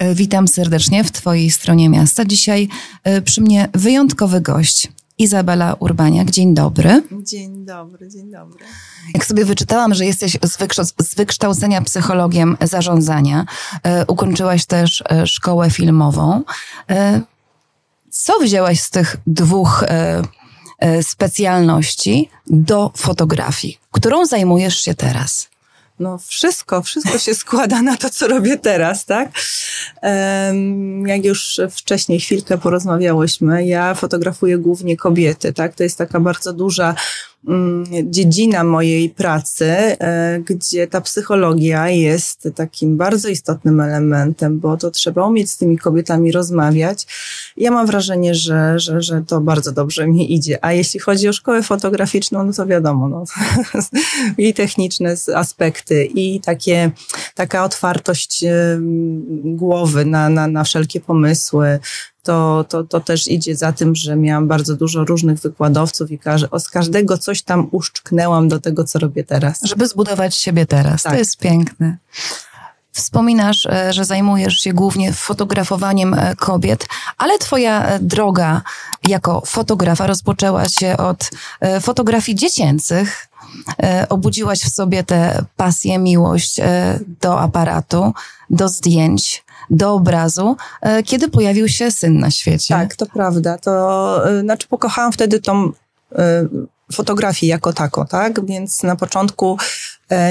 E, witam serdecznie w Twojej stronie miasta. Dzisiaj e, przy mnie wyjątkowy gość. Izabela Urbaniak, dzień dobry. Dzień dobry, dzień dobry. Jak sobie wyczytałam, że jesteś z, wykształcenia psychologiem zarządzania, e, ukończyłaś też szkołę filmową. Co wzięłaś z tych dwóch specjalności do fotografii, którą zajmujesz się teraz? No wszystko, wszystko się składa na to, co robię teraz, tak? Jak już wcześniej chwilkę porozmawiałyśmy, ja fotografuję głównie kobiety, tak? To jest taka bardzo duża dziedzina mojej pracy, e, gdzie ta psychologia jest takim bardzo istotnym elementem, bo to trzeba umieć z tymi kobietami rozmawiać. Ja mam wrażenie, że, że, że to bardzo dobrze mi idzie. A jeśli chodzi o szkołę fotograficzną, no to wiadomo, no, i techniczne aspekty, i takie, taka otwartość głowy na, na, na wszelkie pomysły, to, to, to też idzie za tym, że miałam bardzo dużo różnych wykładowców i każ z każdego coś tam uszczknęłam do tego, co robię teraz. Żeby zbudować siebie teraz. Tak. To jest piękne. Wspominasz, e, że zajmujesz się głównie fotografowaniem e, kobiet, ale twoja e, droga jako fotografa rozpoczęła się od fotografii dziecięcych. Obudziłaś w sobie tę pasję, miłość do aparatu, do zdjęć do obrazu, e, kiedy pojawił się syn na świecie. Tak, to prawda. To e, znaczy pokochałam wtedy tą e, fotografię jako tako, tak? Więc na początku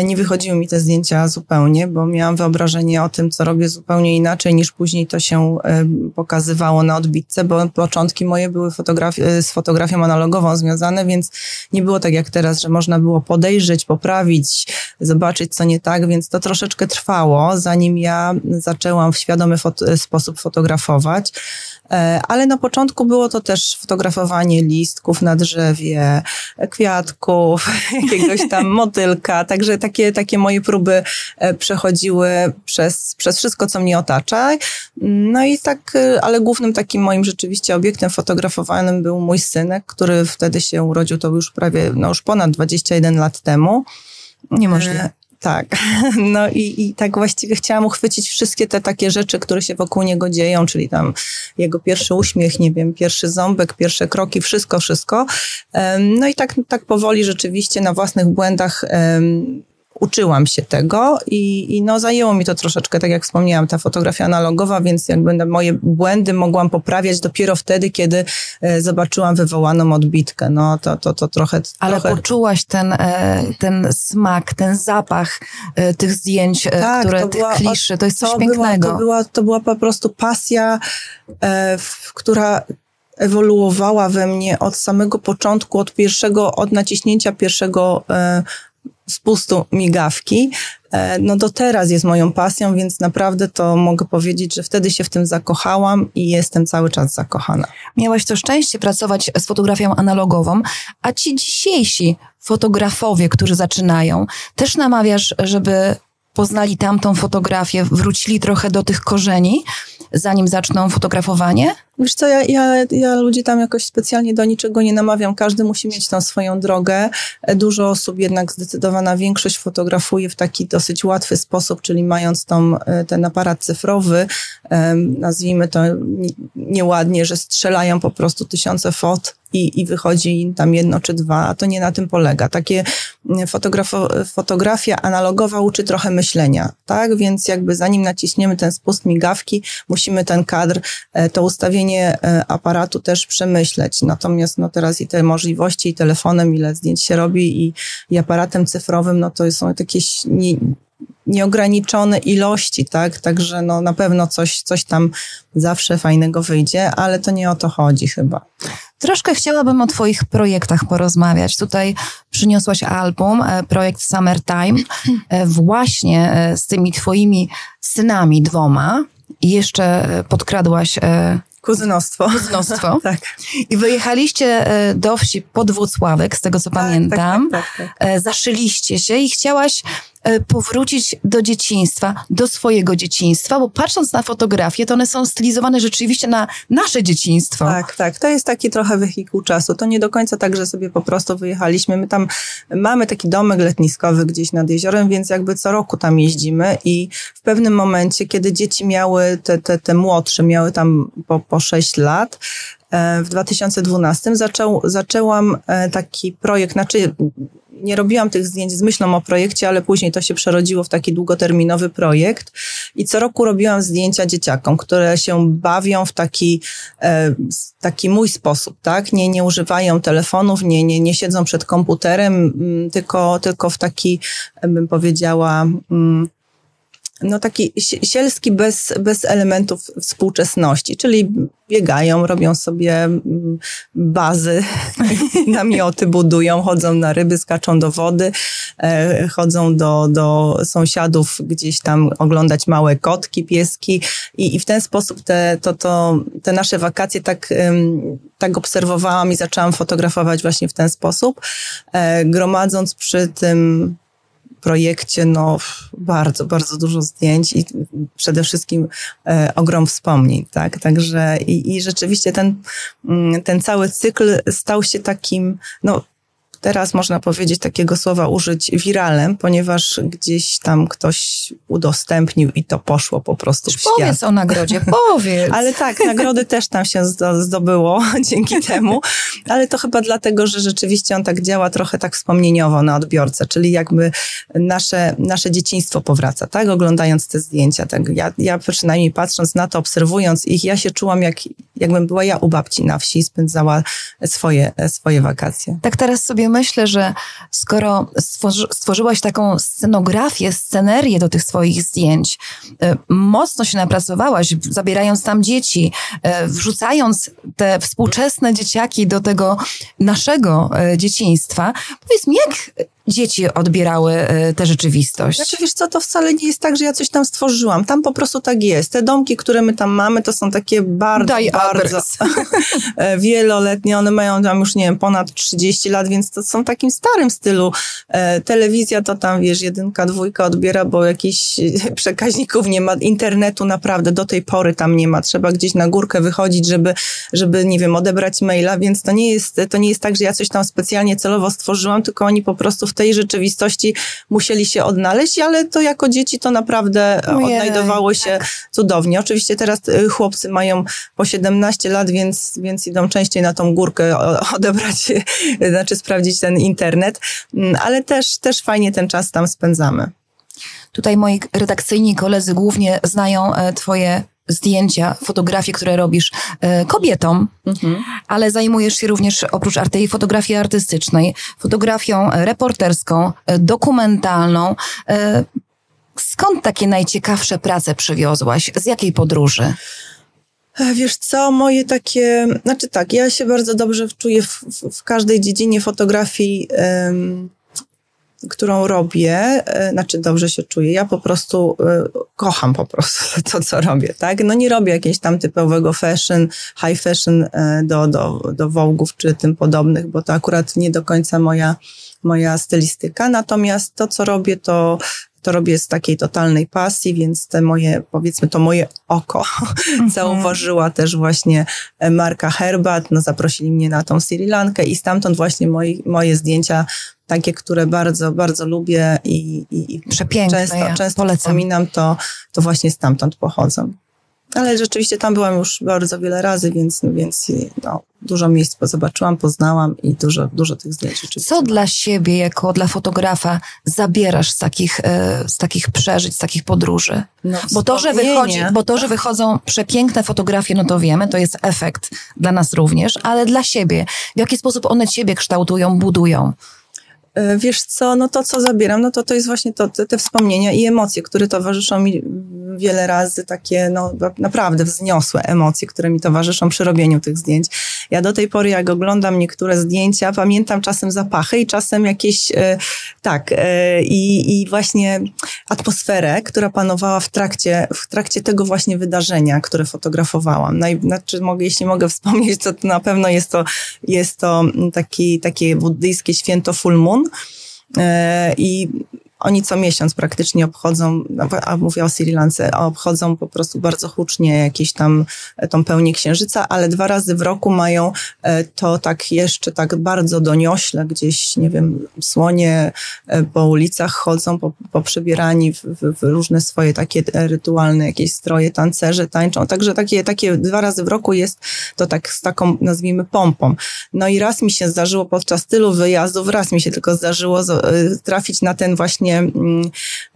nie wychodziły mi te zdjęcia zupełnie, bo miałam wyobrażenie o tym, co robię zupełnie inaczej niż później to się e, pokazywało na odbitce, bo początki moje były fotografi e, z fotografią analogową związane, więc nie było tak jak teraz, że można było podejrzeć, poprawić, zobaczyć, co nie tak, więc to troszeczkę trwało, zanim ja zaczęłam w świadomy fot sposób fotografować. Ale na początku było to też fotografowanie listków na drzewie, kwiatków, jakiegoś tam motylka, także że takie, takie moje próby e, przechodziły przez, przez wszystko, co mnie otacza. No i tak, e, ale głównym takim moim rzeczywiście obiektem fotografowanym był mój synek, który wtedy się urodził, to już prawie, no już ponad 21 lat temu. Niemożliwe. Tak. No i, i tak właściwie chciałam uchwycić wszystkie te takie rzeczy, które się wokół niego dzieją, czyli tam jego pierwszy uśmiech, nie wiem, pierwszy ząbek, pierwsze kroki, wszystko, wszystko. No i tak, tak powoli rzeczywiście na własnych błędach uczyłam się tego i, i no zajęło mi to troszeczkę, tak jak wspomniałam, ta fotografia analogowa, więc jakby moje błędy mogłam poprawiać dopiero wtedy, kiedy e, zobaczyłam wywołaną odbitkę. No to, to, to trochę... Ale trochę... poczułaś ten, e, ten smak, ten zapach e, tych zdjęć, tak, które, tych była, kliszy, to jest coś to pięknego. Była, to, była, to była po prostu pasja, która ewoluowała we mnie od samego początku, od pierwszego, od naciśnięcia pierwszego spustu migawki, e, no do teraz jest moją pasją, więc naprawdę to mogę powiedzieć, że wtedy się w tym zakochałam i jestem cały czas zakochana. Miałaś to szczęście pracować z fotografią analogową, a ci dzisiejsi fotografowie, którzy zaczynają, też namawiasz, żeby poznali tamtą fotografię, wrócili trochę do tych korzeni, zanim zaczną fotografowanie? Wiesz co, ja, ja, ja ludzi tam jakoś specjalnie do niczego nie namawiam. Każdy musi mieć tą swoją drogę. Dużo osób jednak zdecydowana większość fotografuje w taki dosyć łatwy sposób, czyli mając tą, e, ten aparat cyfrowy, nazwijmy to nieładnie, że strzelają po prostu tysiące fot i, i wychodzi im tam jedno czy dwa, a to nie na tym polega. Takie mm, fotografia analogowa uczy trochę myślenia, tak? Więc jakby zanim naciśniemy ten spust migawki, musimy ten kadr, e, to ustawienie e, aparatu też przemyśleć. Natomiast no teraz i te możliwości i telefonem, ile zdjęć się robi i, i aparatem cyfrowym, no to są jakieś nie, nieograniczone ilości, tak? Także no na pewno coś, coś tam zawsze fajnego wyjdzie, ale to nie o to chodzi chyba. Troszkę chciałabym o Twoich projektach porozmawiać. Tutaj przyniosłaś album, e, projekt Summertime, e, właśnie e, z tymi Twoimi synami dwoma. I jeszcze podkradłaś Kuzynostwo. Kuzynostwo. tak. I wyjechaliście do wsi pod Włocławek, z tego co tak, tak pamiętam. Tak, tak, tak, tak. Zaszyliście się i chciałaś powrócić do dzieciństwa, do swojego dzieciństwa, bo patrząc na fotografie, to one są stylizowane rzeczywiście na nasze dzieciństwo. Tak, tak. To jest taki trochę wehikuł czasu. To nie do końca tak, że sobie po prostu wyjechaliśmy. My tam mamy taki domek letniskowy gdzieś nad jeziorem, więc jakby co roku tam jeździmy i w pewnym momencie, kiedy dzieci miały, te, te, te młodsze, miały tam po, po 6 lat, e, w 2012 zaczął, zaczęłam e, taki projekt, znaczy nie robiłam tych zdjęć z myślą o projekcie, ale później to się przerodziło w taki długoterminowy projekt i co roku robiłam zdjęcia dzieciakom, które się bawią w taki, e, taki mój sposób, tak? Nie, nie używają telefonów, nie, nie, nie siedzą przed komputerem, tylko, tylko w taki, bym powiedziała, no taki sielski bez, bez elementów współczesności, czyli biegają, robią sobie mm, bazy, namioty budują, chodzą na ryby, skaczą do wody, e, chodzą do, do sąsiadów gdzieś tam oglądać małe kotki, pieski i, i w ten sposób te, to, to, te nasze wakacje tak, tak obserwowałam i zaczęłam fotografować właśnie w ten sposób, e, gromadząc przy tym projekcie no, bardzo, bardzo dużo zdjęć i przede wszystkim e, ogrom wspomnień, tak? Także i, i rzeczywiście ten, mm, ten cały cykl stał się takim, no, teraz można powiedzieć takiego słowa użyć wiralem, ponieważ gdzieś tam ktoś udostępnił i to poszło po prostu w świat. Powiedz o nagrodzie, powiedz. ale tak, nagrody też tam się zdobyło dzięki temu, ale to chyba dlatego, że rzeczywiście on tak działa trochę tak wspomnieniowo na odbiorcę, czyli jakby nasze, nasze dzieciństwo powraca, tak, oglądając te zdjęcia. Tak, ja, ja przynajmniej patrząc na to, obserwując ich, ja się czułam jak, jakbym była ja u babci na wsi i spędzała swoje, swoje wakacje. Tak teraz sobie myślę, że skoro stworzy, stworzyłaś taką scenografię, scenerię do tych swoich zdjęć, e, mocno się napracowałaś, zabierając tam dzieci, e, wrzucając te współczesne dzieciaki do tego naszego e, dzieciństwa, powiedz mi, jak dzieci odbierały e, tę rzeczywistość. Znaczy, wiesz co, to wcale nie jest tak, że ja coś tam stworzyłam. Tam po prostu tak jest. Te domki, które my tam mamy, to są takie bardzo, Daj bardzo e, wieloletnie. One mają tam już, nie wiem, ponad 30 lat, więc to są w takim starym stylu. E, telewizja to tam, wiesz, jedynka, dwójka odbiera, bo jakichś przekaźników nie ma. Internetu naprawdę do tej pory tam nie ma. Trzeba gdzieś na górkę wychodzić, żeby, żeby nie wiem, odebrać maila, więc to nie jest, to nie jest tak, że ja coś tam specjalnie celowo stworzyłam, tylko oni po prostu w tej rzeczywistości musieli się odnaleźć, ale to jako dzieci to naprawdę Ojej, odnajdowało się tak. cudownie. Oczywiście teraz y, chłopcy mają po 17 lat, więc, więc idą częściej na tą górkę odebrać, znaczy sprawdzić ten internet, mm, ale też, też fajnie ten czas tam spędzamy. Tutaj moi redakcyjni koledzy głównie znają e, Twoje zdjęcia, fotografie, które robisz e, kobietom, mhm. ale zajmujesz się również oprócz tej fotografii artystycznej, fotografią reporterską, e, dokumentalną. E, skąd takie najciekawsze prace przywiozłaś? Z jakiej podróży? Wiesz co, moje takie, znaczy tak, ja się bardzo dobrze czuję w, w, w każdej dziedzinie fotografii. Um, którą robię, e, znaczy dobrze się czuję, ja po prostu e, kocham po prostu to, co robię, tak? No nie robię jakiegoś tam typowego fashion, high fashion e, do, do, do Vogue'ów czy tym podobnych, bo to akurat nie do końca moja, moja stylistyka, natomiast to, co robię, to to robię z takiej totalnej pasji, więc te moje, powiedzmy, to moje oko mm -hmm. zauważyła też właśnie marka Herbat, no zaprosili mnie na tą Sri Lankę i stamtąd właśnie moje, moje zdjęcia takie, które bardzo, bardzo lubię i, i, i Przepiękne, często, ja często wspominam, to, to właśnie stamtąd pochodzą. Ale rzeczywiście tam byłam już bardzo wiele razy, więc, więc no, dużo miejsc zobaczyłam, poznałam i dużo, dużo tych zdjęć rzeczywiście. Co dla siebie, jako dla fotografa, zabierasz z takich, e, z takich przeżyć, z takich podróży? No, bo, to, że wychodzi, bo to, że wychodzą przepiękne fotografie, no to wiemy, to jest efekt dla nas również, ale dla siebie. W jaki sposób one ciebie kształtują, budują? E, wiesz co, no to co zabieram, no to to jest właśnie to, te, te wspomnienia i emocje, które towarzyszą mi wiele razy, takie no naprawdę wzniosłe emocje, które mi towarzyszą przy robieniu tych zdjęć. Ja do tej pory, jak oglądam niektóre zdjęcia, pamiętam czasem zapachy i czasem jakieś, e, tak, e, i, i właśnie atmosferę, która panowała w trakcie, w trakcie tego właśnie wydarzenia, które fotografowałam. Naj, znaczy mogę, jeśli mogę wspomnieć, to, to na pewno jest to, jest to taki, takie buddyjskie święto full moon, I oni co miesiąc praktycznie obchodzą, no, a mówię o Sri Lance, obchodzą po prostu bardzo hucznie jakieś tam e, tą pełnię księżyca, ale dwa razy w roku mają e, to tak jeszcze tak bardzo doniośle, gdzieś, nie wiem, słonie e, po ulicach chodzą, po, po w, w różne swoje takie rytualne jakieś stroje, tancerze tańczą, także takie, takie dwa razy w roku jest to tak z taką, nazwijmy, pompą. No i raz mi się zdarzyło podczas tylu wyjazdów, raz mi się tylko zdarzyło trafić na ten właśnie mm,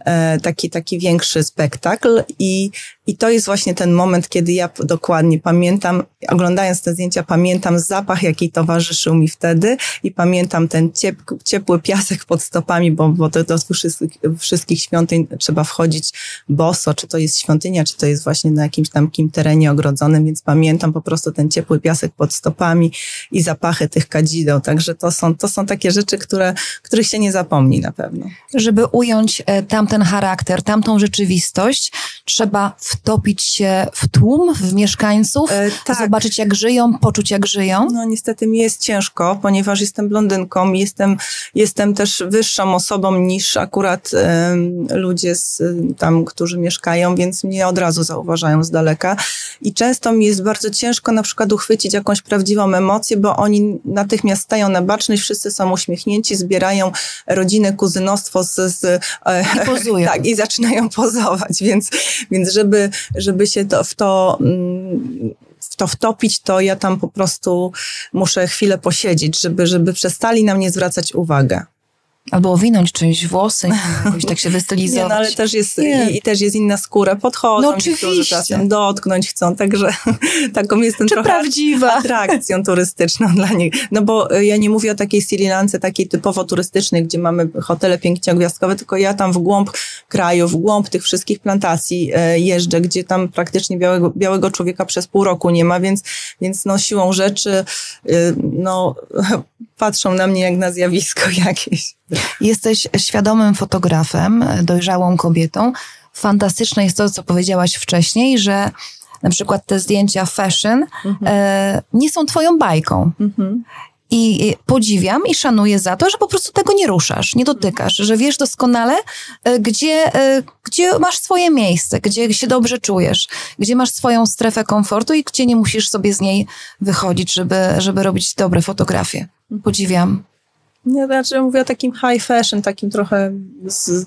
e, taki, taki większy spektakl i, i to jest właśnie ten moment, kiedy ja dokładnie pamiętam, oglądając te zdjęcia, pamiętam zapach, jaki towarzyszył mi wtedy i pamiętam ten ciep, ciepły piasek pod stopami, bo, bo do, do wszystkich, wszystkich świątyń trzeba wchodzić boso, czy to jest świątynia, czy to jest właśnie na jakimś tam kim terenie ogrodzonym, więc pamiętam po prostu ten ciepły piasek pod stopami i zapachy tych kadzideł. Także to są, to są takie rzeczy, które, których się nie zapomni na pewno. Żeby ująć e, tamten charakter, tamtą rzeczywistość, trzeba wtopić się w tłum, w mieszkańców, e, tak. zobaczyć jak żyją, poczuć jak żyją? No niestety mi jest ciężko, ponieważ jestem blondynką, jestem, jestem też wyższą osobą niż akurat ludzie z, tam, którzy mieszkają, więc mnie od razu zauważają z daleka. I często mi jest bardzo ciężko na przykład uchwycić jakąś prawdziwą emocję, bo oni natychmiast stają na baczność, wszyscy są uśmiechnięci, zbierają rodzinę, kuzynostwo z... z e, I pozują. tak, i zaczynają pozować, więc, więc żeby, żeby się to, w to mm, w to wtopić, to ja tam po prostu muszę chwilę posiedzieć, żeby, żeby przestali na mnie zwracać uwagę. Albo owinąć czymś włosy, jakoś tak się wystylizować. Nie, no ale też jest, i, i, też jest inna skóra. Podchodzą no, oczywiście. czasem dotknąć chcą, także taką jestem Czy trochę prawdziwa? atrakcją turystyczną dla nich. No bo e, ja nie mówię o takiej Sri Lance, takiej typowo turystycznej, gdzie mamy hotele piękniogwiazdkowe, tylko ja tam w głąb kraju, w głąb tych wszystkich plantacji e, jeżdżę, gdzie tam praktycznie białego, białego człowieka przez pół roku nie ma, więc, więc no siłą rzeczy e, no patrzą na mnie jak na zjawisko jakieś. Jesteś świadomym fotografem, dojrzałą kobietą. Fantastyczne jest to, co powiedziałaś wcześniej, że na przykład te zdjęcia fashion mhm. e, nie są twoją bajką. Mhm. I podziwiam i szanuję za to, że po prostu tego nie ruszasz, nie dotykasz, że wiesz doskonale, e, gdzie, e, gdzie masz swoje miejsce, gdzie się dobrze czujesz, gdzie masz swoją strefę komfortu i gdzie nie musisz sobie z niej wychodzić, żeby, żeby robić dobre fotografie. Podziwiam. Nie, znaczy mówię o takim high fashion, takim trochę z,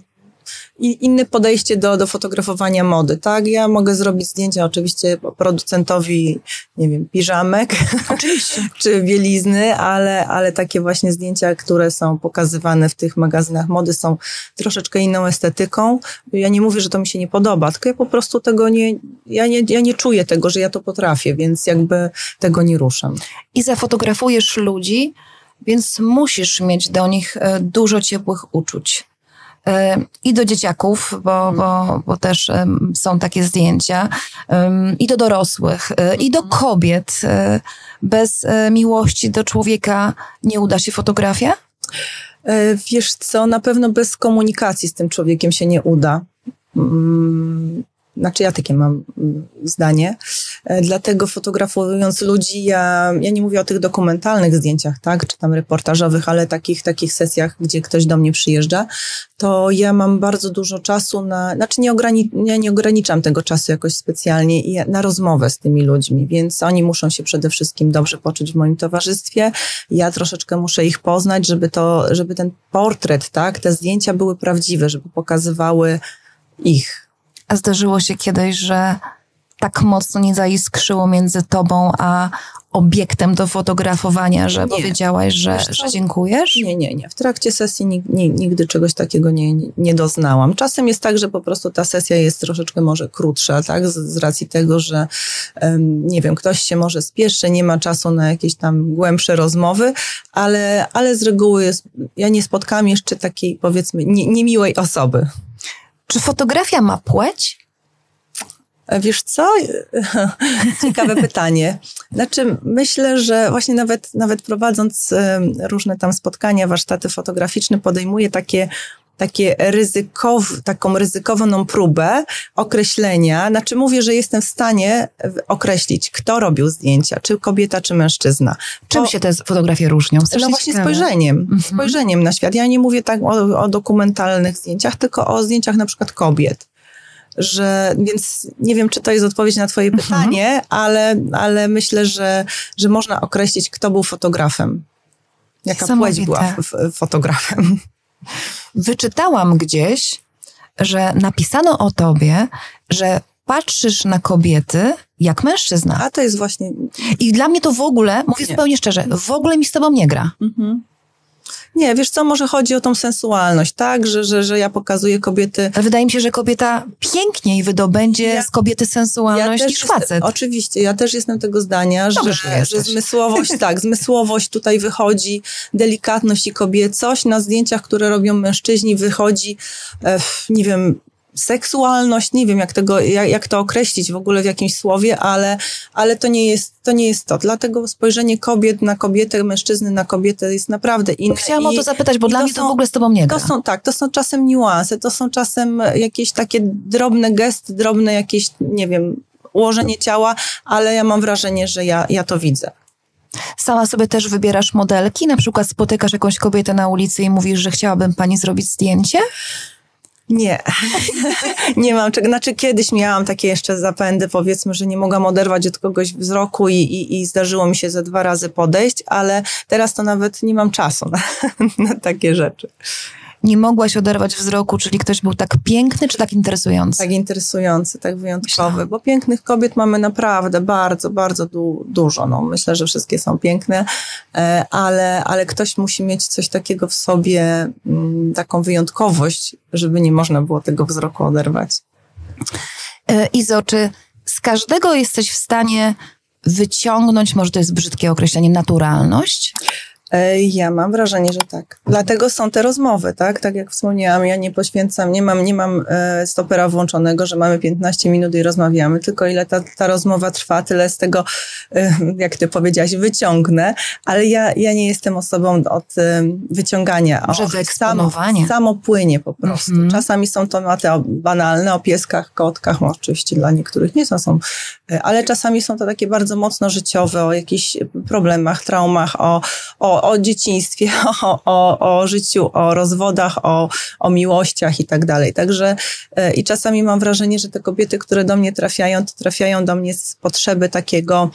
inne podejście do, do fotografowania mody, tak? Ja mogę zrobić zdjęcia oczywiście producentowi, nie wiem, piżamek. Oczywiście. czy bielizny, ale, ale takie właśnie zdjęcia, które są pokazywane w tych magazynach mody są troszeczkę inną estetyką. Ja nie mówię, że to mi się nie podoba, tylko ja po prostu tego nie, ja nie, ja nie czuję tego, że ja to potrafię, więc jakby tego nie ruszam. I zafotografujesz ludzi, więc musisz mieć do nich e, dużo ciepłych uczuć. E, I do dzieciaków, bo, bo, bo też są takie zdjęcia, i do dorosłych, e, i do kobiet. Bez miłości do człowieka nie uda się fotografia? Wiesz co, na pewno bez komunikacji z tym człowiekiem się nie uda. Znaczy ja takie mam mm, zdanie. E, dlatego fotografując ludzi, ja, ja nie mówię o tych dokumentalnych zdjęciach, tak, czy tam reportażowych, ale takich, takich sesjach, gdzie ktoś do mnie przyjeżdża, to ja mam bardzo dużo czasu na, znaczy nie, ograni, ja nie ograniczam tego czasu jakoś specjalnie na rozmowę z tymi ludźmi, więc oni muszą się przede wszystkim dobrze poczuć w moim towarzystwie. Ja troszeczkę muszę ich poznać, żeby to, żeby ten portret, tak, te zdjęcia były prawdziwe, żeby pokazywały ich, a zdarzyło się kiedyś, że tak mocno nie zaiskrzyło między tobą a obiektem do fotografowania, że nie. powiedziałaś, że, że dziękujesz? Nie, nie, nie. W trakcie sesji nigdy czegoś takiego nie, nie doznałam. Czasem jest tak, że po prostu ta sesja jest troszeczkę może krótsza, tak? Z, z racji tego, że um, nie wiem, ktoś się może spieszy, nie ma czasu na jakieś tam głębsze rozmowy, ale, ale z reguły jest, ja nie spotkałam jeszcze takiej powiedzmy nie, niemiłej osoby. Czy fotografia ma płeć? E, wiesz co? Ciekawe pytanie. Znaczy, myślę, że właśnie nawet, nawet prowadząc różne tam spotkania, warsztaty fotograficzne, podejmuję takie takie ryzykow, taką ryzykowną próbę określenia, znaczy mówię, że jestem w stanie określić, kto robił zdjęcia, czy kobieta, czy mężczyzna. Czym się te fotografie różnią? no właśnie ciekawe. spojrzeniem, mhm. spojrzeniem na świat. Ja nie mówię tak o, o dokumentalnych zdjęciach, tylko o zdjęciach na przykład kobiet że więc nie wiem, czy to jest odpowiedź na Twoje mhm. pytanie, ale, ale myślę, że, że można określić, kto był fotografem. Jaka płeć była fotografem. Wyczytałam gdzieś, że napisano o tobie, że patrzysz na kobiety jak mężczyzna. A to jest właśnie. I dla mnie to w ogóle, mówię nie. zupełnie szczerze, w ogóle mi z tobą nie gra. Mhm. Nie, wiesz co, może chodzi o tą sensualność, tak? Że, że, że ja pokazuję kobiety... Ale wydaje mi się, że kobieta piękniej wydobędzie ja, z kobiety sensualność ja niż facet. oczywiście, ja też jestem tego zdania, że, że zmysłowość, tak, zmysłowość tutaj wychodzi, delikatność i kobiecość. Na zdjęciach, które robią mężczyźni wychodzi, e, nie wiem, seksualność, nie wiem jak, tego, jak, jak to określić w ogóle w jakimś słowie, ale, ale to, nie jest, to nie jest to. Dlatego spojrzenie kobiet na kobietę, mężczyzny na kobietę jest naprawdę inne. Chciałam I, o to zapytać, bo dla to mnie to są, w ogóle z tobą nie gra. To są, tak, to są czasem niuanse, to są czasem jakieś takie drobne gesty, drobne jakieś, nie wiem, ułożenie ciała, ale ja mam wrażenie, że ja, ja to widzę. Sama sobie też wybierasz modelki? Na przykład spotykasz jakąś kobietę na ulicy i mówisz, że chciałabym pani zrobić zdjęcie? Nie, nie mam czego. Znaczy kiedyś miałam takie jeszcze zapędy, powiedzmy, że nie mogłam oderwać od kogoś wzroku i, i, i zdarzyło mi się ze dwa razy podejść, ale teraz to nawet nie mam czasu na, na takie rzeczy nie mogłaś oderwać wzroku, czyli ktoś był tak piękny, czy tak interesujący? Tak interesujący, tak wyjątkowy, bo pięknych kobiet mamy naprawdę bardzo, bardzo du dużo. No, myślę, że wszystkie są piękne, e, ale, ale ktoś musi mieć coś takiego w sobie, mm, taką wyjątkowość, żeby nie można było tego wzroku oderwać. E, Izo, czy z każdego jesteś w stanie wyciągnąć, może to jest brzydkie określenie, naturalność? E, ja mam wrażenie, że tak. Dlatego są te rozmowy, tak? Tak jak wspomniałam, ja nie poświęcam, nie mam, nie mam e, stopera włączonego, że mamy 15 minut i rozmawiamy, tylko ile ta, ta rozmowa trwa, tyle z tego, e, jak ty powiedziałaś, wyciągnę, ale ja, ja nie jestem osobą od wyciągania. Może wyeksponowania. Samo, samo płynie po prostu. Mm -hmm. Czasami są tematy banalne, o pieskach, kotkach, no oczywiście dla niektórych nie są, są, ale czasami są to takie bardzo mocno życiowe, o jakichś problemach, traumach, o, o o, dzieciństwie, o, o, o życiu, o rozwodach, o, o miłościach i tak dalej. Także e, i czasami mam wrażenie, że te kobiety, które do mnie trafiają, to trafiają do mnie z potrzeby takiego,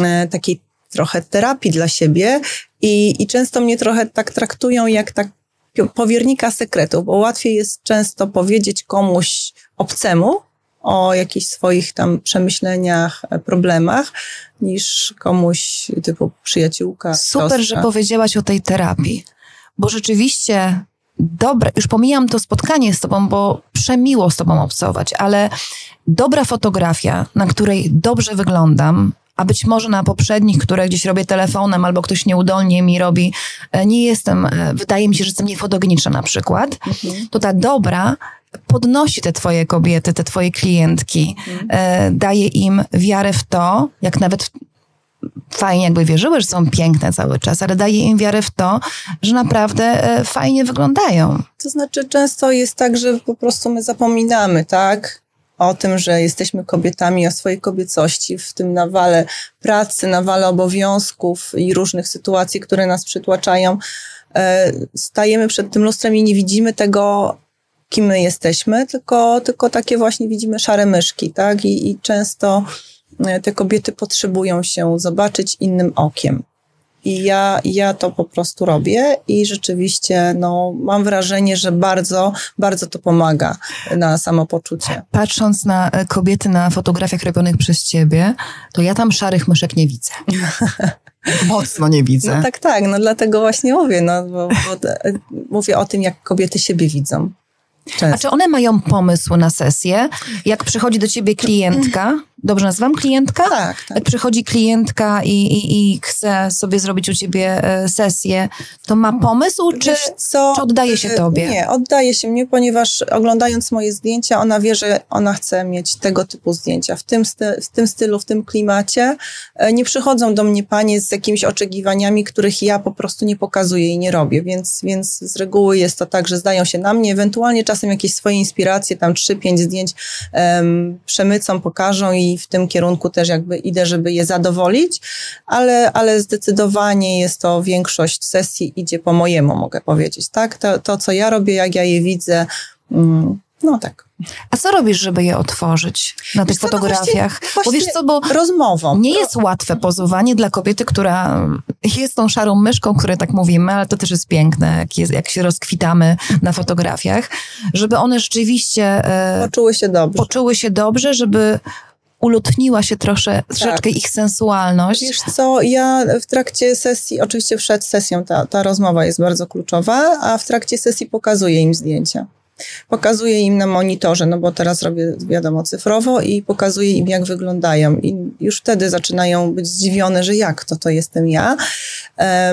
e, takiej trochę terapii dla siebie i, i często mnie trochę tak traktują jak tak powiernika sekretów, bo łatwiej jest często powiedzieć komuś obcemu, o jakichś swoich tam przemyśleniach, e, problemach, niż komuś typu przyjaciółka. Super, siostra. że powiedziałaś o tej terapii, bo rzeczywiście dobre, już pomijam to spotkanie z tobą, bo przemiło z tobą obcować, ale dobra fotografia, na której dobrze wyglądam, a być może na poprzednich, które gdzieś robię telefonem albo ktoś nieudolnie mi robi, e, nie jestem, e, wydaje mi się, że jestem niefotogeniczna na przykład, mhm. to ta dobra podnosi te twoje kobiety, te twoje klientki, mhm. e, daje im wiarę w to, jak nawet fajnie jakby wierzyły, że są piękne cały czas, ale daje im wiarę w to, że naprawdę e, fajnie wyglądają. To znaczy często jest tak, że po prostu my zapominamy, tak? O tym, że jesteśmy kobietami, o swojej kobiecości w tym nawale pracy, nawale obowiązków i różnych sytuacji, które nas przytłaczają. E, stajemy przed tym lustrem i nie widzimy tego kim my jesteśmy, tylko, tylko takie właśnie widzimy szare myszki, tak? I, I często e, te kobiety potrzebują się zobaczyć innym okiem. I ja, ja to po prostu robię i rzeczywiście no, mam wrażenie, że bardzo, bardzo to pomaga na samopoczucie. Patrząc na e, kobiety na fotografiach robionych przez ciebie, to ja tam szarych myszek nie widzę. Mocno nie widzę. No tak, tak, no dlatego właśnie mówię, no, bo, bo e, mówię o tym, jak kobiety siebie widzą. Często. A czy one mają pomysł na sesję? Jak przychodzi do ciebie klientka, dobrze nazywam, klientka? Tak, tak. Jak przychodzi klientka i, i, i chce sobie zrobić u ciebie e, sesję, to ma pomysł, czy, co, czy oddaje się e, tobie? Nie, oddaje się mnie, ponieważ oglądając moje zdjęcia, ona wie, że ona chce mieć tego typu zdjęcia w tym, sty, w tym stylu, w tym klimacie. E, nie przychodzą do mnie panie z jakimiś oczekiwaniami, których ja po prostu nie pokazuję i nie robię, więc, więc z reguły jest to tak, że zdają się na mnie, ewentualnie czasem jakieś swoje inspiracje, tam 3-5 zdjęć um, przemycą, pokażą i w tym kierunku też jakby idę, żeby je zadowolić, ale, ale zdecydowanie jest to większość sesji idzie po mojemu, mogę powiedzieć, tak? To, to co ja robię, jak ja je widzę, mm, no tak. A co robisz, żeby je otworzyć na tych co, no fotografiach? właśnie- bo wiesz co, bo Rozmową. nie jest łatwe pozowanie dla kobiety, która jest tą szarą myszką, której tak mówimy, ale to też jest piękne, jak, jest, jak się rozkwitamy na fotografiach, żeby one rzeczywiście e, Poczuły się dobrze. poczuły się dobrze, żeby ulotniła się trosze, troszeczkę ich sensualność. Wiesz co, ja w trakcie sesji, oczywiście przed sesją ta, ta rozmowa jest bardzo kluczowa, a w trakcie sesji pokazuję im zdjęcia. Pokazuję im na monitorze, no bo teraz robię, wiadomo, cyfrowo i pokazuję im, jak wyglądają. I już wtedy zaczynają być zdziwione, że jak to, to jestem ja.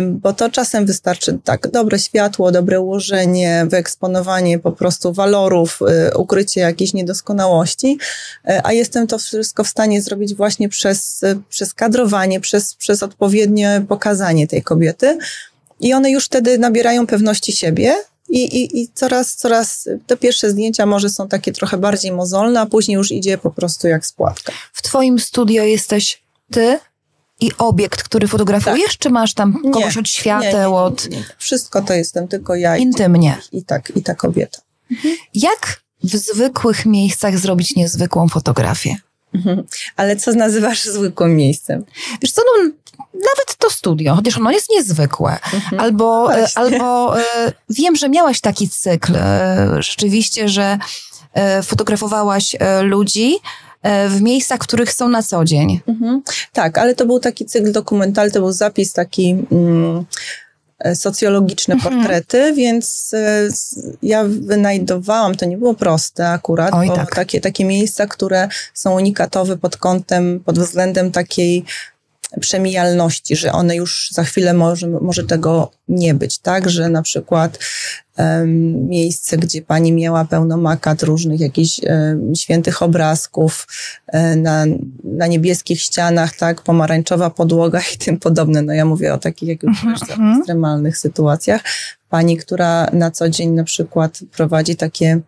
Bo to czasem wystarczy tak, dobre światło, dobre ułożenie, wyeksponowanie po prostu walorów, y, ukrycie jakiejś niedoskonałości, E, a jestem to wszystko w stanie zrobić właśnie przez, e, przez kadrowanie, przez, przez odpowiednie pokazanie tej kobiety. I one już wtedy nabierają pewności siebie. I, i, I coraz, coraz te pierwsze zdjęcia może są takie trochę bardziej mozolne, a później już idzie po prostu jak spłatka. W twoim studio jesteś ty i obiekt, który fotografujesz, czy masz tam Tak. Nie. kogoś od świateł, od. Wszystko to jestem tylko ja i, intymnie. i, tak, i ta kobieta. Jak w zwykłych miejscach zrobić niezwykłą fotografię? Mhm. Ale co nazywasz zwykłym miejscem? Wiesz co, no, nawet to studio, chociaż ono jest niezwykłe. Mhm. Albo, e, Właśnie. albo e, wiem, że miałaś taki cykl, e, rzeczywiście, że fotografowałaś ludzi w miejscach, których są na co dzień. Mhm. Tak, ale to był taki cykl dokumentalny, to był zapis taki mm, socjologiczne Mhm. portrety, więc e, s- ja wynajdowałam, to nie było proste akurat, Oj, bo tak. takie, takie miejsca, które są unikatowe pod kątem, pod względem takiej przemijalności, że one już za chwilę może, może tego nie być, tak, że na przykład em, miejsce, gdzie pani miała pełno makat różnych jakichś em, świętych obrazków e, na, na niebieskich ścianach, tak, pomarańczowa podłoga i tym podobne. No ja mówię o takich jakimś Mhm. ekstremalnych sytuacjach. Pani, która na co dzień na przykład prowadzi takie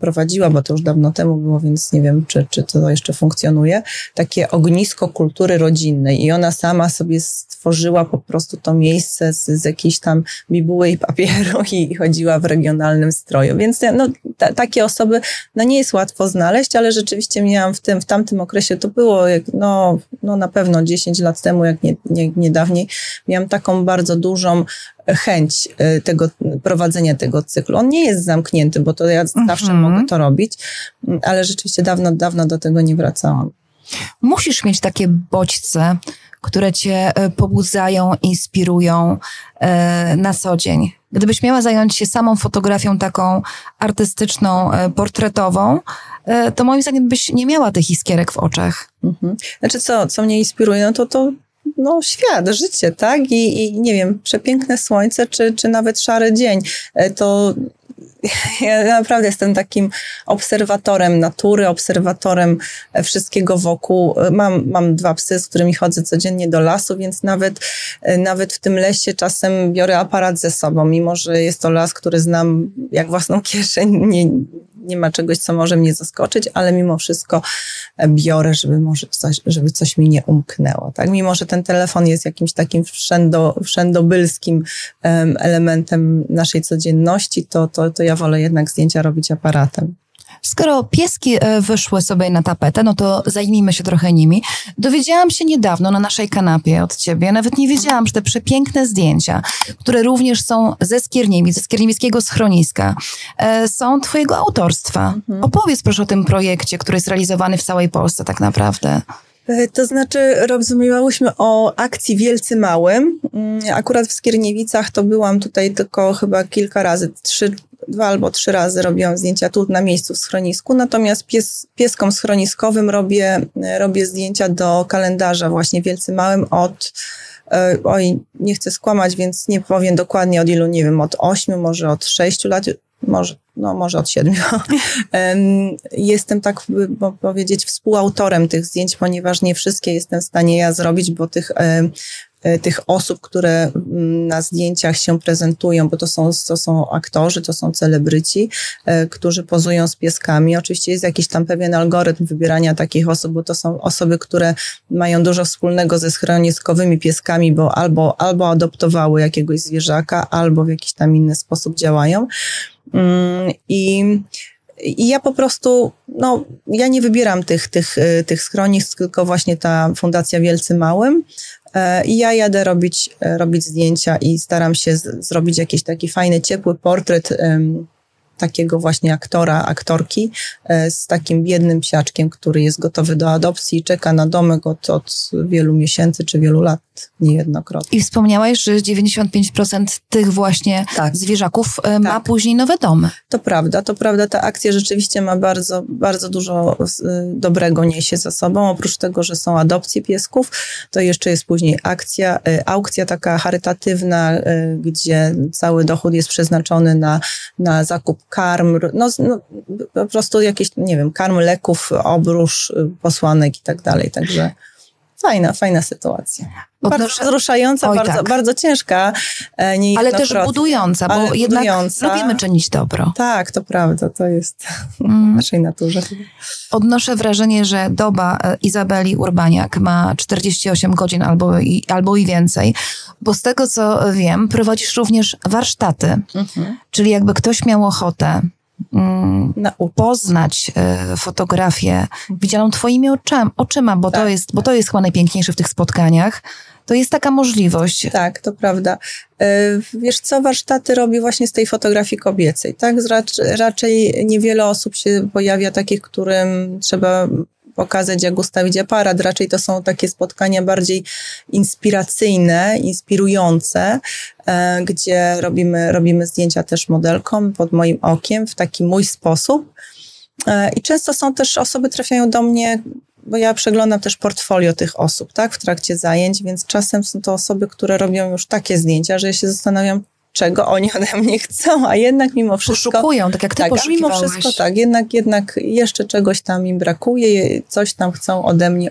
prowadziła, bo to już dawno temu było, więc nie wiem, czy, czy to jeszcze funkcjonuje, takie ognisko kultury rodzinnej i ona sama sobie stworzyła po prostu to miejsce z, z jakiejś tam bibuły i papieru i, i chodziła w regionalnym stroju. Więc no, ta, takie osoby no, nie jest łatwo znaleźć, ale rzeczywiście miałam w tym, w tamtym okresie, to było jak, no, no na pewno 10 lat temu, jak nie, nie, nie dawniej, miałam taką bardzo dużą chęć y, tego prowadzenia tego cyklu. On nie jest zamknięty, bo to ja zawsze Mhm. mogę to robić, ale rzeczywiście dawno, dawno do tego nie wracałam. Musisz mieć takie bodźce, które cię e, pobudzają, inspirują e, na co dzień. Gdybyś miała zająć się samą fotografią taką artystyczną, portretową, to moim zdaniem byś nie miała tych iskierek w oczach. Mhm. Znaczy co, co mnie inspiruje, no to to no, świat, życie, tak? I, I nie wiem, przepiękne słońce, czy, czy nawet szary dzień. E, To ja naprawdę jestem takim obserwatorem natury, obserwatorem e, wszystkiego wokół. E, Mam, mam dwa psy, z którymi chodzę codziennie do lasu, więc nawet, nawet w tym lesie czasem biorę aparat ze sobą, mimo że jest to las, który znam jak własną kieszeń. Nie, nie ma czegoś, co może mnie zaskoczyć, ale mimo wszystko e, biorę, żeby może coś, żeby coś mi nie umknęło. Tak? Mimo, że ten telefon jest jakimś takim wszędo, wszędobylskim em, elementem naszej codzienności, to, to, to ja wolę jednak zdjęcia robić aparatem. Skoro pieski e, wyszły sobie na tapetę, no to zajmijmy się trochę nimi. Dowiedziałam się niedawno na naszej kanapie od ciebie, nawet nie wiedziałam, że te przepiękne zdjęcia, które również są ze Skierniewic, ze skierniewickiego schroniska, e, są twojego autorstwa. Opowiedz proszę o tym projekcie, który jest realizowany w całej Polsce tak naprawdę. E, To znaczy, rozumiałyśmy o akcji Wielcy Małym. Mm, Akurat w Skierniewicach to byłam tutaj tylko chyba kilka razy, trzy dwa albo trzy razy robiłam zdjęcia tu na miejscu w schronisku, natomiast pies, pieskom schroniskowym robię, robię zdjęcia do kalendarza właśnie Wielcy Małym od e, oj, nie chcę skłamać, więc nie powiem dokładnie od ilu, nie wiem, od ośmiu, może od sześciu lat, może, no może od siedmiu. jestem tak powiedzieć współautorem tych zdjęć, ponieważ nie wszystkie jestem w stanie ja zrobić, bo tych E, tych osób, które mm, na zdjęciach się prezentują, bo to są, to są aktorzy, to są celebryci, e, którzy pozują z pieskami. Oczywiście jest jakiś tam pewien algorytm wybierania takich osób, bo to są osoby, które mają dużo wspólnego ze schroniskowymi pieskami, bo albo, albo adoptowały jakiegoś zwierzaka, albo w jakiś tam inny sposób działają. Mm, I i ja po prostu, no, ja nie wybieram tych, tych, e, tych schronisk, tylko właśnie ta Fundacja Wielcy Małym. E, I ja jadę robić, e, robić zdjęcia i staram się z, zrobić jakiś taki fajny, ciepły portret takiego właśnie aktora, aktorki e, z takim biednym psiaczkiem, który jest gotowy do adopcji i czeka na domek od, od wielu miesięcy czy wielu lat niejednokrotnie. I wspomniałaś, że 95% tych właśnie tak. zwierzaków e, ma tak. później nowe domy. To prawda, to prawda. Ta akcja rzeczywiście ma bardzo, bardzo dużo e, dobrego niesie za sobą. Oprócz tego, że są adopcje piesków, to jeszcze jest później akcja, aukcja taka charytatywna, gdzie cały dochód jest przeznaczony na, na zakup karm, no, no, po prostu jakieś, nie wiem, karm leków, obróż, y, posłanek i tak dalej. Także fajna, fajna sytuacja. Bardzo wzruszająca, Oj, bardzo, tak. bardzo ciężka. E, ale też budująca, bo ale jednak budująca. lubimy czynić dobro. Tak, to prawda, to jest mm. w naszej naturze. Odnoszę wrażenie, że doba e, Izabeli Urbaniak ma 48 godzin albo i, albo i więcej, bo z tego co wiem, prowadzisz również warsztaty, mhm. czyli jakby ktoś miał ochotę Mm, poznać e, fotografię widzianą twoimi oczami, oczyma, bo, tak, to jest, bo to jest chyba najpiękniejsze w tych spotkaniach. To jest taka możliwość. Tak, to prawda. E, wiesz co, warsztaty robi właśnie z tej fotografii kobiecej, tak? Raczej niewiele osób się pojawia takich, którym trzeba pokazać, jak ustawić aparat. Raczej to są takie spotkania bardziej inspiracyjne, inspirujące, e, gdzie robimy, robimy zdjęcia też modelkom pod moim okiem w taki mój sposób. E, I często są też osoby trafiają do mnie, bo ja przeglądam też portfolio tych osób, tak, w trakcie zajęć, więc czasem są to osoby, które robią już takie zdjęcia, że ja się zastanawiam, czego oni ode mnie chcą, a jednak mimo wszystko... Poszukują, tak jak ty tak, a mimo wszystko tak, jednak, jednak jeszcze czegoś tam im brakuje, coś tam chcą ode mnie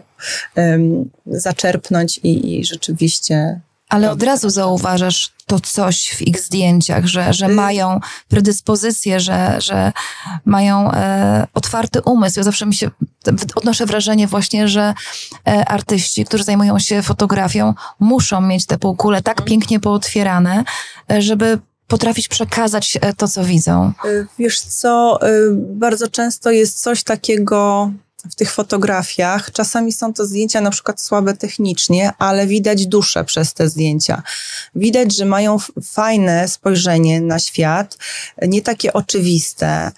um, zaczerpnąć i, i rzeczywiście ale od razu zauważasz to coś w ich zdjęciach, że, że y- mają predyspozycję, że, że mają e, otwarty umysł. Ja zawsze mi się odnoszę wrażenie właśnie, że e, artyści, którzy zajmują się fotografią, muszą mieć te półkule tak mhm. pięknie pootwierane, e, żeby potrafić przekazać e, to, co widzą. Y, wiesz co, y, bardzo często jest coś takiego w tych fotografiach. Czasami są to zdjęcia na przykład słabe technicznie, ale widać duszę przez te zdjęcia. Widać, że mają fajne spojrzenie na świat, nie takie oczywiste.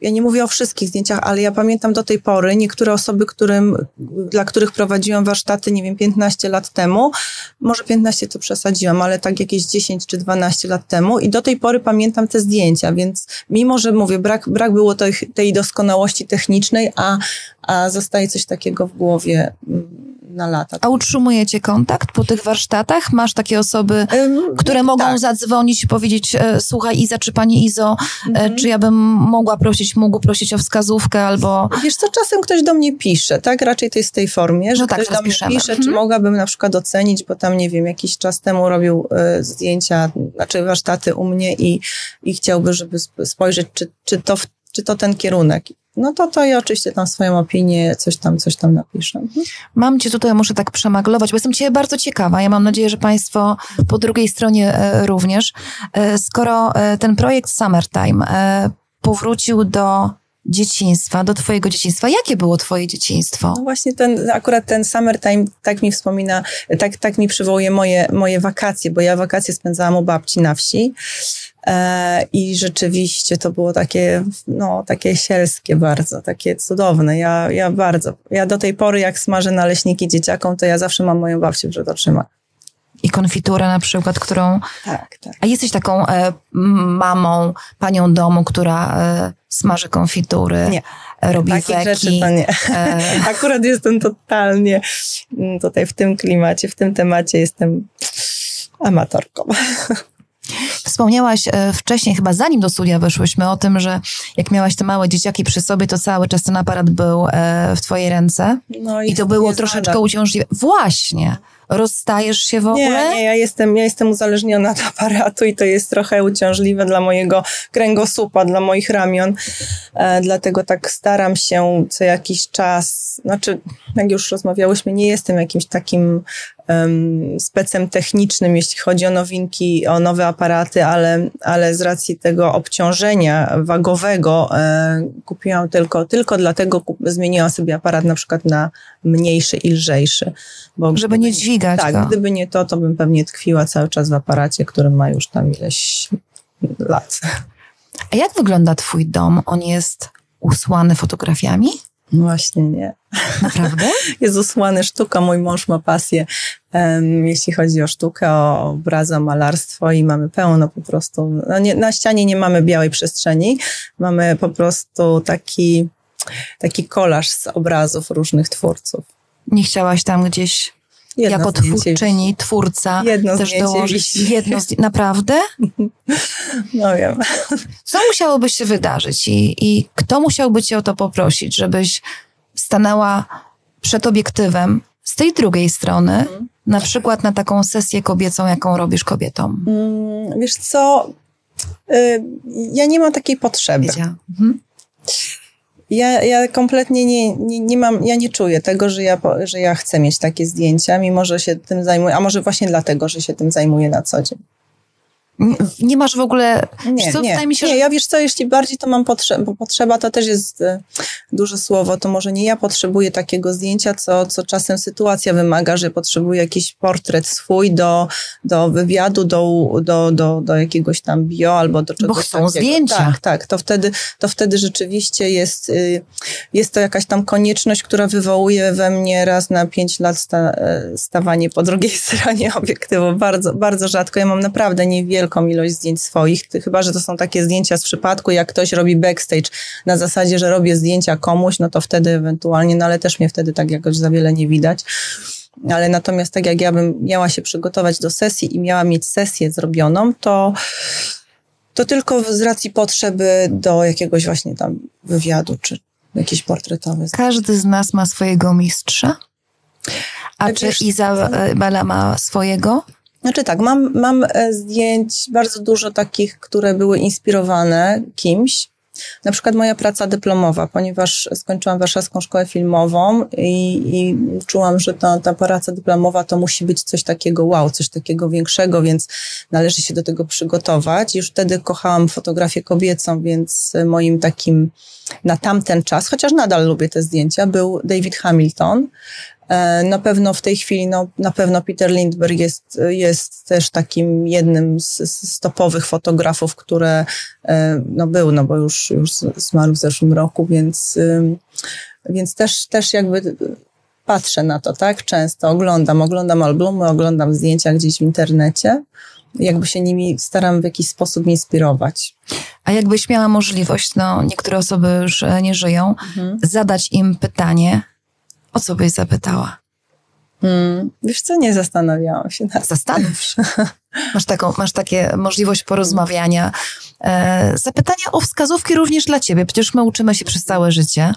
Ja nie mówię o wszystkich zdjęciach, ale ja pamiętam do tej pory niektóre osoby, którym, dla których prowadziłam warsztaty, nie wiem, 15 lat temu, może 15 to przesadziłam, ale tak jakieś 10 czy 12 lat temu. I do tej pory pamiętam te zdjęcia, więc mimo, że mówię, brak, brak było tej, tej doskonałości technicznej, a, a zostaje coś takiego w głowie mm, na lata. A utrzymujecie kontakt po tych warsztatach? Masz takie osoby, które mogą tak. zadzwonić i powiedzieć, e, słuchaj Iza, czy pani Izo, e, mhm. czy ja bym mogła prosić, mógł prosić o wskazówkę albo... Wiesz co, czasem ktoś do mnie pisze, tak? Raczej to jest w tej formie, że no tak, ktoś do mnie pisze, mhm. czy mogłabym na przykład ocenić, bo tam, nie wiem, jakiś czas temu robił y, zdjęcia, znaczy warsztaty u mnie i, i chciałby, żeby spojrzeć, czy, czy to czy to ten kierunek no to to ja oczywiście tam swoją opinię, coś tam, coś tam napiszę. Mhm. Mam cię tutaj, muszę tak przemaglować, bo jestem cię bardzo ciekawa. Ja mam nadzieję, że państwo po drugiej stronie e, również. E, skoro e, ten projekt Summertime powrócił do dzieciństwa, do twojego dzieciństwa. Jakie było twoje dzieciństwo? No właśnie ten, akurat ten summertime tak mi wspomina, tak, tak mi przywołuje moje, moje wakacje, bo ja wakacje spędzałam u babci na wsi. E, I rzeczywiście to było takie, no, takie sielskie bardzo, takie cudowne. Ja, ja bardzo, ja do tej pory jak smażę naleśniki dzieciakom, to ja zawsze mam moją babcię przed oczyma. I konfitura na przykład, którą... Tak, tak. A jesteś taką e, mamą, panią domu, która e, smaży konfitury, Nie. robi Takich weki. rzeczy to nie. E, Akurat jestem totalnie mm, tutaj w tym klimacie, w tym temacie jestem amatorką. Wspomniałaś e, wcześniej, chyba zanim do studia weszłyśmy, o tym, że jak miałaś te małe dzieciaki przy sobie, to cały czas ten aparat był e, w twojej ręce No i to było troszeczkę uciążliwe. Właśnie. Rozstajesz się w ogóle? Nie, nie, ja jestem, ja jestem uzależniona od aparatu i to jest trochę uciążliwe dla mojego kręgosłupa, dla moich ramion. E, dlatego tak staram się co jakiś czas, znaczy, jak już rozmawiałyśmy, nie jestem jakimś takim um, specem technicznym, jeśli chodzi o nowinki, o nowe aparaty, ale, ale z racji tego obciążenia wagowego e, kupiłam tylko, tylko dlatego kup, zmieniłam sobie aparat na przykład na mniejszy i lżejszy. Bo Żeby nie dźwigać tak, go. gdyby nie to, to bym pewnie tkwiła cały czas w aparacie, który ma już tam ileś lat. A jak wygląda twój dom? On jest usłany fotografiami? Właśnie nie. Naprawdę? Jest usłany sztuką. Mój mąż ma pasję, em, jeśli chodzi o sztukę, o obrazy, o malarstwo i mamy pełno po prostu. No nie, na ścianie nie mamy białej przestrzeni. Mamy po prostu taki, taki kolaż z obrazów różnych twórców. Nie chciałaś tam gdzieś Jedno jako twórczyni, twórca Jedno też dołożyć jedno. Naprawdę? No wiem. Co musiałoby się wydarzyć i, i kto musiałby cię o to poprosić, żebyś stanęła przed obiektywem z tej drugiej strony, Mhm. na przykład na taką sesję kobiecą, jaką robisz kobietom? Mm, Wiesz co, y, ja nie mam takiej potrzeby. Mhm. Ja, ja kompletnie nie, nie, nie mam, ja nie czuję tego, że ja, że ja chcę mieć takie zdjęcia, mimo że się tym zajmuję, a może właśnie dlatego, że się tym zajmuję na co dzień. Nie, nie masz w ogóle... Nie, co, nie, mi się, nie że- ja wiesz co, jeśli bardziej to mam potrzebę, bo potrzeba to też jest e, duże słowo, to może nie ja potrzebuję takiego zdjęcia, co, co czasem sytuacja wymaga, że potrzebuję jakiś portret swój do, do wywiadu, do, do, do, do jakiegoś tam bio albo do czegoś chcą takiego. zdjęcia. Tak, tak, to wtedy, to wtedy rzeczywiście jest, y, jest to jakaś tam konieczność, która wywołuje we mnie raz na pięć lat sta, e, stawanie po drugiej stronie obiektywu. Bardzo, bardzo rzadko. Ja mam naprawdę niewielką ilość zdjęć swoich, chyba, że to są takie zdjęcia z przypadku, jak ktoś robi backstage na zasadzie, że robię zdjęcia komuś, no to wtedy ewentualnie, no ale też mnie wtedy tak jakoś za wiele nie widać. Ale natomiast tak jak ja bym miała się przygotować do sesji i miała mieć sesję zrobioną, to to tylko z racji potrzeby do jakiegoś właśnie tam wywiadu, czy jakiś portretowy. Każdy z nas ma swojego mistrza. A Ale czy? Izabela ma swojego? Znaczy tak, mam, mam e, zdjęć bardzo dużo takich, które były inspirowane kimś. Na przykład moja praca dyplomowa, ponieważ skończyłam Warszawską Szkołę Filmową i, i czułam, że ta, ta praca dyplomowa to musi być coś takiego wow, coś takiego większego, więc należy się do tego przygotować. Już wtedy kochałam fotografię kobiecą, więc moim takim na tamten czas, chociaż nadal lubię te zdjęcia, był David Hamilton. E, Na pewno w tej chwili, no, na pewno Peter Lindbergh jest, jest też takim jednym z, z topowych fotografów, które e, no, był, no bo już, już zmarł w zeszłym roku, więc, więc też, też jakby patrzę na to, tak? Często oglądam, oglądam albumy, oglądam zdjęcia gdzieś w internecie. Jakby się nimi staram w jakiś sposób inspirować. A jakbyś miała możliwość, no niektóre osoby już e, nie żyją, Mhm. zadać im pytanie, o co byś zapytała? Hmm. Wiesz co, nie zastanawiałam się nad Zastanów się. Masz, taką, masz takie możliwość porozmawiania. E, zapytania o wskazówki również dla ciebie. Przecież my uczymy się przez całe życie.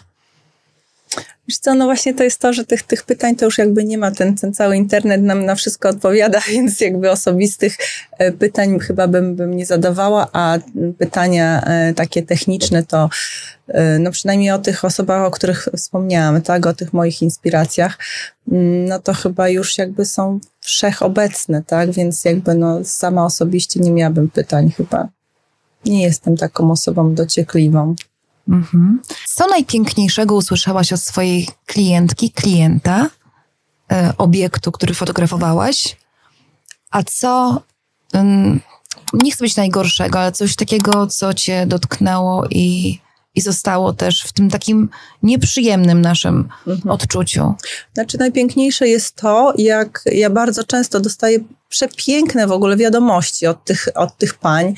Wiesz co, no właśnie to jest to, że tych, tych pytań to już jakby nie ma, ten, ten cały internet nam na wszystko odpowiada, więc jakby osobistych e, pytań chyba bym, bym nie zadawała, a pytania e, takie techniczne to e, no przynajmniej o tych osobach, o których wspomniałam, tak, o tych moich inspiracjach, mm, no to chyba już jakby są wszechobecne, tak, więc jakby no sama osobiście nie miałabym pytań chyba. Nie jestem taką osobą dociekliwą. Mhm. Co najpiękniejszego usłyszałaś od swojej klientki, klienta, e, obiektu, który fotografowałaś? A co, ym, nie chcę być najgorszego, ale coś takiego, co cię dotknęło i i zostało też w tym takim nieprzyjemnym naszym mhm. odczuciu? Znaczy, najpiękniejsze jest to, jak ja bardzo często dostaję przepiękne w ogóle wiadomości od tych, od tych pań,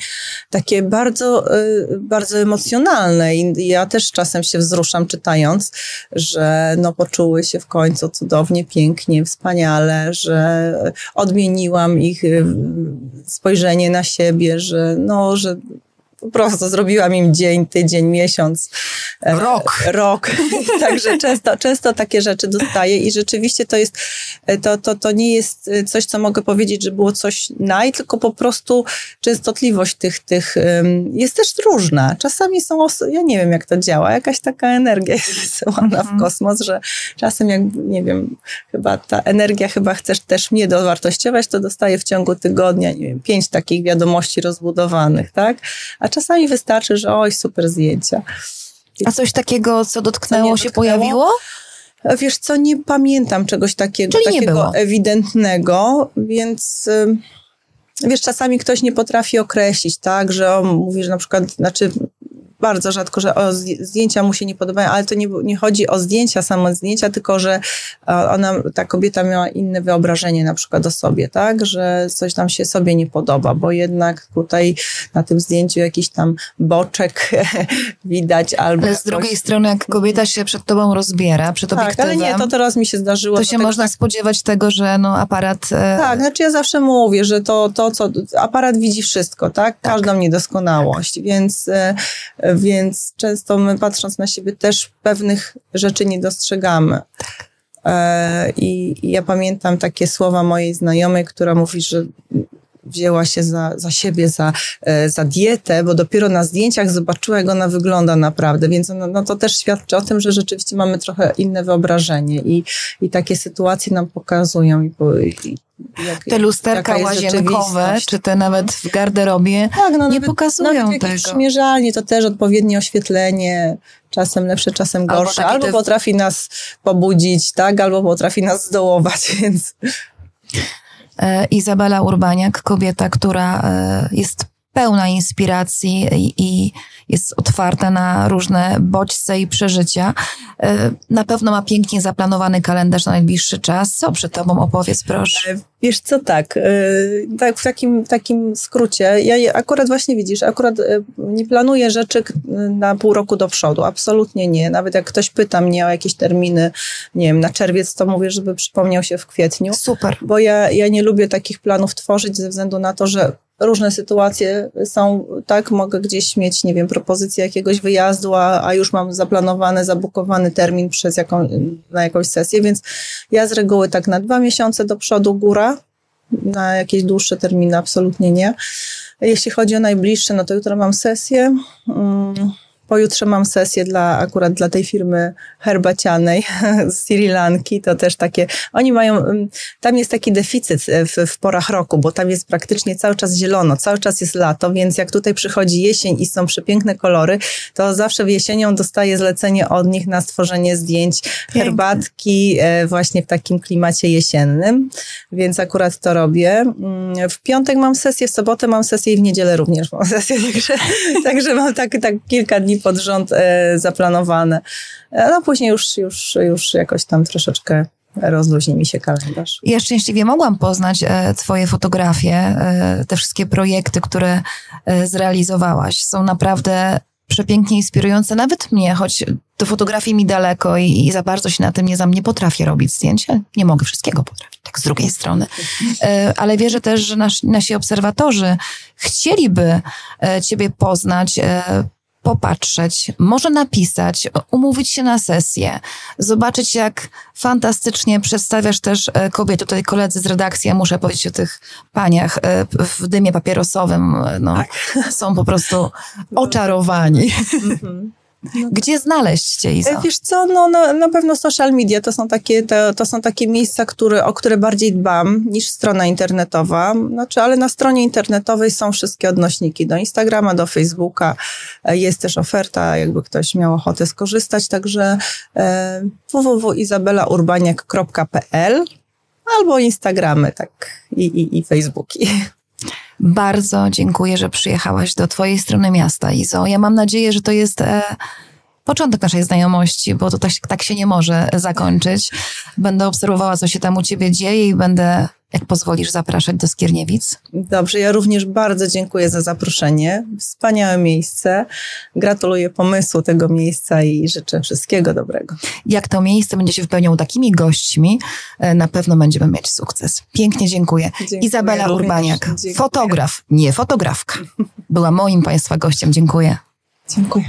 takie bardzo, y, bardzo emocjonalne i ja też czasem się wzruszam czytając, że no poczuły się w końcu cudownie, pięknie, wspaniale, że odmieniłam ich y, spojrzenie na siebie, że no, że po prostu zrobiłam im dzień, tydzień, miesiąc. E, rok. Rok. Także często, często takie rzeczy dostaję i rzeczywiście to jest, e, to, to, to nie jest e, coś, co mogę powiedzieć, że było coś naj, tylko po prostu częstotliwość tych, tych jest też różna. Czasami są, ja nie wiem jak to działa, jakaś taka energia jest wysyłana w mhm. kosmos, że czasem jak, nie wiem, chyba ta energia chyba chcesz też mnie dowartościować, to dostaję w ciągu tygodnia, nie wiem, pięć takich wiadomości rozbudowanych, tak? A czasami wystarczy, że oj, super zdjęcia. A coś takiego, co dotknęło, co się pojawiło? Wiesz co, nie pamiętam czegoś takiego, Czyli takiego ewidentnego, więc wiesz, czasami ktoś nie potrafi określić, tak, że on mówi, że na przykład, znaczy bardzo rzadko, że o, zdjęcia mu się nie podobają, ale to nie, nie chodzi o zdjęcia, samo zdjęcia, tylko że ona, ta kobieta miała inne wyobrażenie na przykład o sobie, tak, że coś tam się sobie nie podoba, bo jednak tutaj na tym zdjęciu jakiś tam boczek widać albo... Ale z drugiej strony, jak kobieta się przed tobą rozbiera, przed tak, obiektywem... ale nie, to teraz mi się zdarzyło. To się można tak... spodziewać tego, że no aparat... E... Tak, znaczy ja zawsze mówię, że to, to co... Aparat widzi wszystko, tak? tak. Każdą tak. niedoskonałość, więc e, więc często my patrząc na siebie też pewnych rzeczy nie dostrzegamy. Tak. E, I, I ja pamiętam takie słowa mojej znajomej, która mówi, że wzięła się za, za siebie, za, e, za dietę, bo dopiero na zdjęciach zobaczyła, jak ona wygląda naprawdę. Więc no, no to też świadczy o tym, że rzeczywiście mamy trochę inne wyobrażenie i, i takie sytuacje nam pokazują. I, i jak, te lusterka łazienkowe, czy te nawet w garderobie, tak, no, nie nawet, pokazują nawet tego. Przymierzalnie to też odpowiednie oświetlenie, czasem lepsze, czasem gorsze. Albo, albo potrafi nas pobudzić, tak, albo potrafi nas zdołować, więc... E, Izabela Urbaniak, kobieta, która e, jest pełna inspiracji i, jest otwarta na różne bodźce i przeżycia. E, na pewno ma pięknie zaplanowany kalendarz na najbliższy czas. Co przed tobą opowiedz, proszę? Wiesz co, tak, tak w takim, takim skrócie, ja akurat właśnie widzisz, akurat nie planuję rzeczy na pół roku do przodu, absolutnie nie. Nawet jak ktoś pyta mnie o jakieś terminy, nie wiem, na czerwiec, to mówię, żeby przypomniał się w kwietniu. Super. Bo ja, ja nie lubię takich planów tworzyć ze względu na to, że różne sytuacje są, tak, mogę gdzieś mieć, nie wiem, propozycję jakiegoś wyjazdu, a, a już mam zaplanowany, zabukowany termin przez jaką, na jakąś sesję, więc ja z reguły tak na dwa miesiące do przodu góra, na jakieś dłuższe terminy absolutnie nie. Jeśli chodzi o najbliższe, no to jutro mam sesję. Hmm Pojutrze mam sesję dla, akurat dla tej firmy herbacianej z Sri Lanki. To też takie, oni mają, mm, tam jest taki deficyt w, w porach roku, bo tam jest praktycznie cały czas zielono, cały czas jest lato, więc jak tutaj przychodzi jesień i są przepiękne kolory, to zawsze w jesienią dostaję zlecenie od nich na stworzenie zdjęć Piękne. herbatki e, właśnie w takim klimacie jesiennym, więc akurat to robię. Mm, w piątek mam sesję, w sobotę mam sesję i w niedzielę również mam sesję, także, także mam tak, tak kilka dni pod rząd e, zaplanowane. E, no później już, już, już jakoś tam troszeczkę rozluźni mi się kalendarz. Ja szczęśliwie mogłam poznać e, Twoje fotografie, te wszystkie projekty, które zrealizowałaś. Są naprawdę przepięknie inspirujące nawet mnie, choć do fotografii mi daleko i, i, za bardzo się na tym nie znam, nie potrafię robić zdjęć. Nie mogę wszystkiego potrafić, tak z drugiej strony. Ale wierzę też, że nasi, nasi obserwatorzy chcieliby Ciebie poznać, popatrzeć, może napisać, umówić się na sesję, zobaczyć, jak fantastycznie przedstawiasz też e, kobiety. Tutaj koledzy z redakcji, ja muszę powiedzieć o tych paniach e, w dymie papierosowym, e, no, tak. są po prostu oczarowani. No. Gdzie znaleźć cię, Iza? Wiesz co, no, no, na pewno social media to są takie, to, to są takie miejsca, które, o które bardziej dbam niż strona internetowa. Znaczy, ale na stronie internetowej są wszystkie odnośniki do Instagrama, do Facebooka. E, jest też oferta, jakby ktoś miał ochotę skorzystać, także e, www.izabelaurbaniak.pl albo Instagramy, tak, i, i, i Facebooki. Bardzo dziękuję, że przyjechałaś do Twojej strony miasta, Izo. Ja mam nadzieję, że to jest e, początek naszej znajomości, bo to tak, tak się nie może zakończyć. Będę obserwowała, co się tam u ciebie dzieje i będę, jak pozwolisz, zapraszać do Skierniewic. Dobrze, ja również bardzo dziękuję za zaproszenie. Wspaniałe miejsce. Gratuluję pomysłu tego miejsca i życzę wszystkiego dobrego. Jak to miejsce będzie się wypełniało takimi gośćmi, e, na pewno będziemy mieć sukces. Pięknie dziękuję. Dziękuję Izabela również. Urbaniak, Dziękuję. fotograf, nie fotografka, była moim Państwa gościem. Dziękuję. Dziękuję.